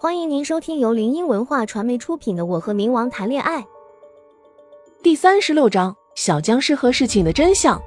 欢迎您收听由林音文化传媒出品的《我和冥王谈恋爱》第三十六章：小僵尸和事情的真相。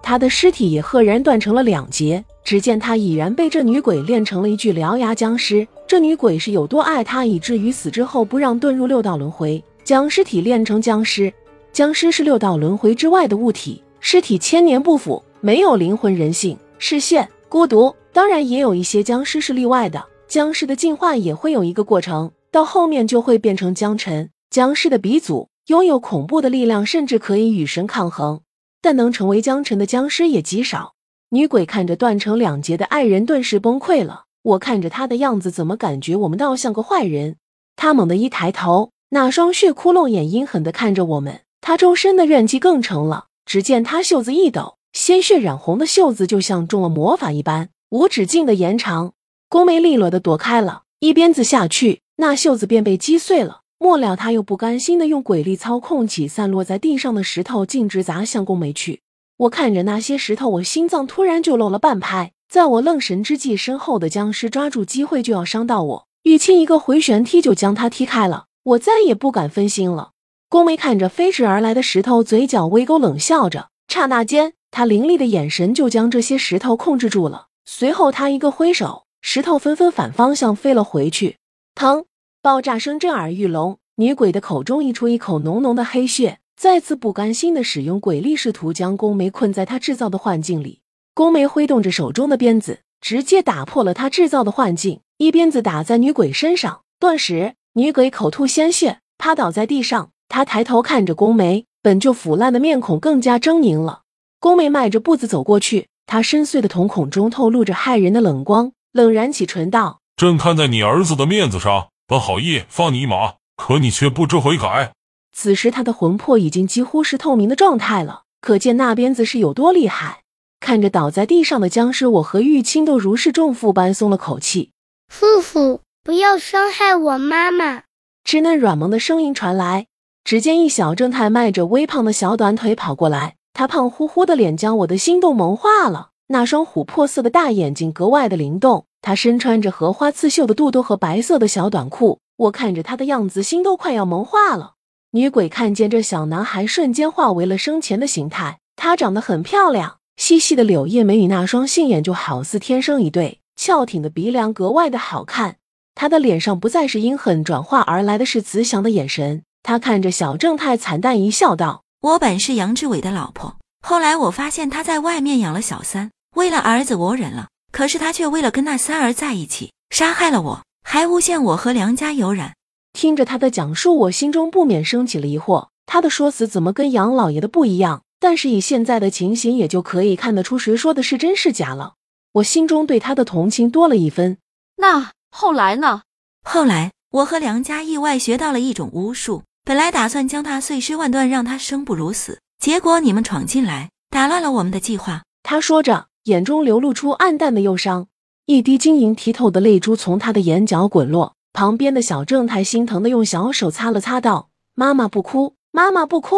他的尸体也赫然断成了两截。只见他已然被这女鬼炼成了一具獠牙僵尸。这女鬼是有多爱他，以至于死之后不让遁入六道轮回，将尸体炼成僵尸。僵尸是六道轮回之外的物体，尸体千年不腐，没有灵魂、人性、视线、孤独。当然，也有一些僵尸是例外的。僵尸的进化也会有一个过程，到后面就会变成僵尘。僵尸的鼻祖拥有恐怖的力量，甚至可以与神抗衡，但能成为僵尘的僵尸也极少。女鬼看着断成两截的爱人，顿时崩溃了。我看着他的样子，怎么感觉我们倒像个坏人？他猛地一抬头，那双血窟窿眼阴狠地看着我们，他周身的怨气更盛了。只见他袖子一抖，鲜血染红的袖子就像中了魔法一般，无止境的延长。宫梅利落的躲开了，一鞭子下去，那袖子便被击碎了。末了，他又不甘心的用鬼力操控起散落在地上的石头，径直砸向宫梅去。我看着那些石头，我心脏突然就漏了半拍。在我愣神之际，身后的僵尸抓住机会就要伤到我，玉清一个回旋踢就将他踢开了。我再也不敢分心了。宫梅看着飞驰而来的石头，嘴角微勾，冷笑着。刹那间，他凌厉的眼神就将这些石头控制住了。随后，他一个挥手，石头纷纷反方向飞了回去。疼！爆炸声震耳欲聋，女鬼的口中溢出一口浓浓的黑血。再次不甘心的使用鬼力，试图将宫梅困在她制造的幻境里。宫梅挥动着手中的鞭子，直接打破了她制造的幻境，一鞭子打在女鬼身上。顿时，女鬼口吐鲜血，趴倒在地上。她抬头看着宫梅，本就腐烂的面孔更加狰狞了。宫梅迈着步子走过去，她深邃的瞳孔中透露着骇人的冷光，冷然起唇道：“朕看在你儿子的面子上，本好意放你一马，可你却不知悔改。”此时他的魂魄已经几乎是透明的状态了，可见那鞭子是有多厉害。看着倒在地上的僵尸，我和玉清都如释重负般松了口气。父父，不要伤害我妈妈！稚嫩软萌的声音传来。只见一小正太迈着微胖的小短腿跑过来，他胖乎乎的脸将我的心动萌化了，那双琥珀色的大眼睛格外的灵动。他身穿着荷花刺绣的肚兜和白色的小短裤，我看着他的样子，心都快要萌化了。女鬼看见这小男孩，瞬间化为了生前的形态。她长得很漂亮，细细的柳叶眉与那双杏眼就好似天生一对，翘挺的鼻梁格外的好看。他的脸上不再是阴狠，转化而来的是慈祥的眼神。他看着小正太，惨淡一笑，道：“我本是杨志伟的老婆，后来我发现他在外面养了小三，为了儿子我忍了，可是他却为了跟那三儿在一起，杀害了我，还诬陷我和梁家有染。”听着他的讲述，我心中不免升起了疑惑：他的说辞怎么跟杨老爷的不一样？但是以现在的情形，也就可以看得出谁说的是真是假了。我心中对他的同情多了一分。那后来呢？后来我和梁家意外学到了一种巫术，本来打算将他碎尸万段，让他生不如死。结果你们闯进来，打乱了我们的计划。他说着，眼中流露出暗淡的忧伤，一滴晶莹剔透的泪珠从他的眼角滚落。旁边的小正太心疼的用小手擦了擦，道：“妈妈不哭，妈妈不哭。”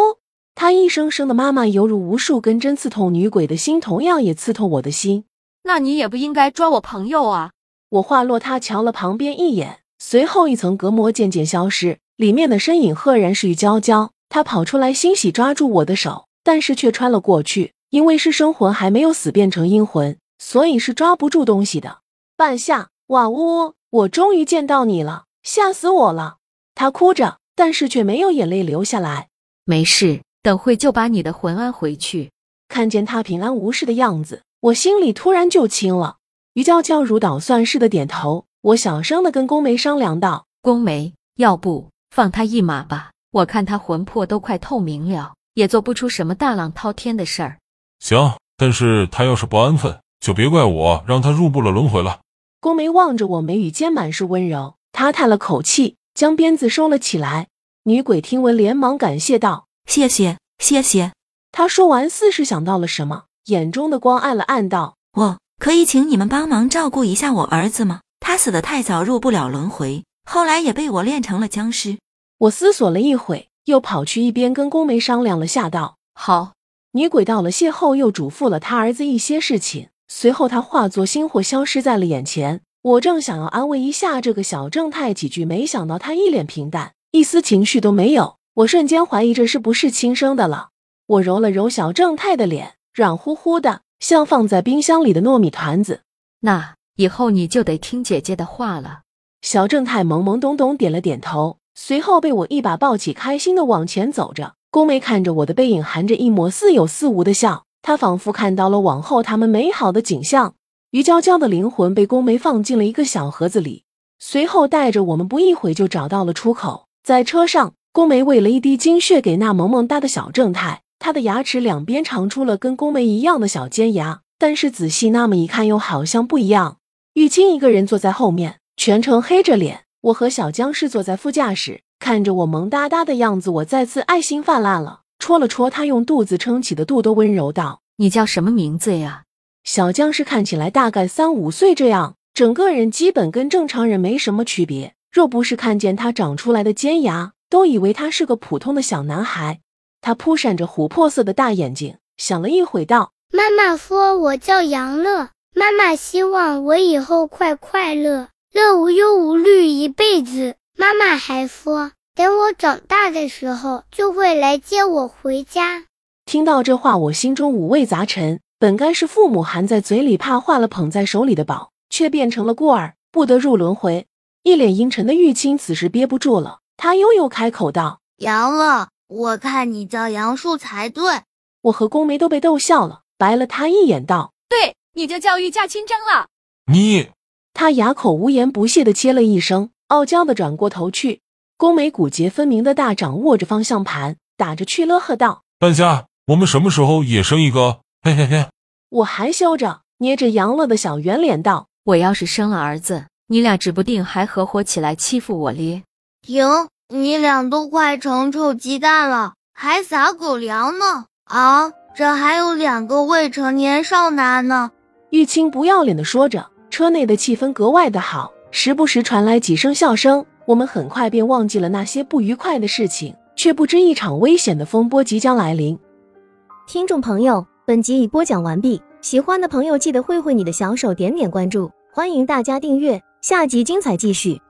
他一声声的“妈妈”犹如无数根针刺痛女鬼的心，同样也刺痛我的心。那你也不应该抓我朋友啊！我话落，他瞧了旁边一眼，随后一层隔膜渐渐消失，里面的身影赫然是玉娇娇。她跑出来，欣喜抓住我的手，但是却穿了过去，因为是生魂还没有死变成阴魂，所以是抓不住东西的。半夏，哇呜！我终于见到你了，吓死我了！他哭着，但是却没有眼泪流下来。没事，等会就把你的魂安回去。看见他平安无事的样子，我心里突然就轻了。于娇娇如捣蒜似的点头。我小声的跟宫梅商量道：“宫梅，要不放他一马吧？我看他魂魄都快透明了，也做不出什么大浪滔天的事儿。”行，但是他要是不安分，就别怪我让他入不了轮回了。宫梅望着我，眉宇间满是温柔。她叹了口气，将鞭子收了起来。女鬼听闻，连忙感谢道：“谢谢，谢谢。”她说完，似是想到了什么，眼中的光暗了暗，道：“我可以请你们帮忙照顾一下我儿子吗？他死的太早，入不了轮回，后来也被我练成了僵尸。”我思索了一会，又跑去一边跟宫梅商量了下，道：“好。”女鬼道了谢后，又嘱咐了他儿子一些事情。随后，他化作星火消失在了眼前。我正想要安慰一下这个小正太几句，没想到他一脸平淡，一丝情绪都没有。我瞬间怀疑这是不是亲生的了。我揉了揉小正太的脸，软乎乎的，像放在冰箱里的糯米团子。那以后你就得听姐姐的话了。小正太懵懵懂懂点了点头，随后被我一把抱起，开心的往前走着。宫梅看着我的背影，含着一抹似有似无的笑，她仿佛看到了往后他们美好的景象。于娇娇的灵魂被宫梅放进了一个小盒子里，随后带着我们，不一会就找到了出口。在车上，宫梅喂了一滴精血给那萌萌哒的小正太。他的牙齿两边长出了跟宫梅一样的小尖牙，但是仔细那么一看，又好像不一样。玉清一个人坐在后面，全程黑着脸。我和小江是坐在副驾驶，看着我萌哒哒的样子，我再次爱心泛滥了。戳了戳他用肚子撑起的肚兜，温柔道：“你叫什么名字呀？”小僵尸看起来大概三五岁这样，整个人基本跟正常人没什么区别。若不是看见他长出来的尖牙，都以为他是个普通的小男孩。他扑闪着琥珀色的大眼睛，想了一会，道：“妈妈说我叫杨乐，妈妈希望我以后快快乐，乐无忧无虑一辈子。妈妈还说，等我长大的时候，就会来接我回家。”听到这话，我心中五味杂陈。本该是父母含在嘴里怕化了捧在手里的宝，却变成了孤儿，不得入轮回。一脸阴沉的玉清此时憋不住了，他悠悠开口道：“杨乐。”我看你叫杨树才对。我和宫梅都被逗笑了，白了他一眼，道：“对，你就叫御驾亲征了。”你，他哑口无言，不屑的切了一声，傲娇的转过头去。宫梅骨节分明的大掌握着方向盘，打着趣乐呵道：“半夏，我们什么时候也生一个？嘿嘿嘿！”我含羞着，捏着杨乐的小圆脸道：“我要是生了儿子，你俩指不定还合伙起来欺负我咧。”停。你俩都快成臭鸡蛋了，还撒狗粮呢！啊，这还有两个未成年少男呢！玉清不要脸的说着，车内的气氛格外的好，时不时传来几声笑声。我们很快便忘记了那些不愉快的事情，却不知一场危险的风波即将来临。听众朋友，本集已播讲完毕，喜欢的朋友记得挥挥你的小手，点点关注，欢迎大家订阅，下集精彩继续。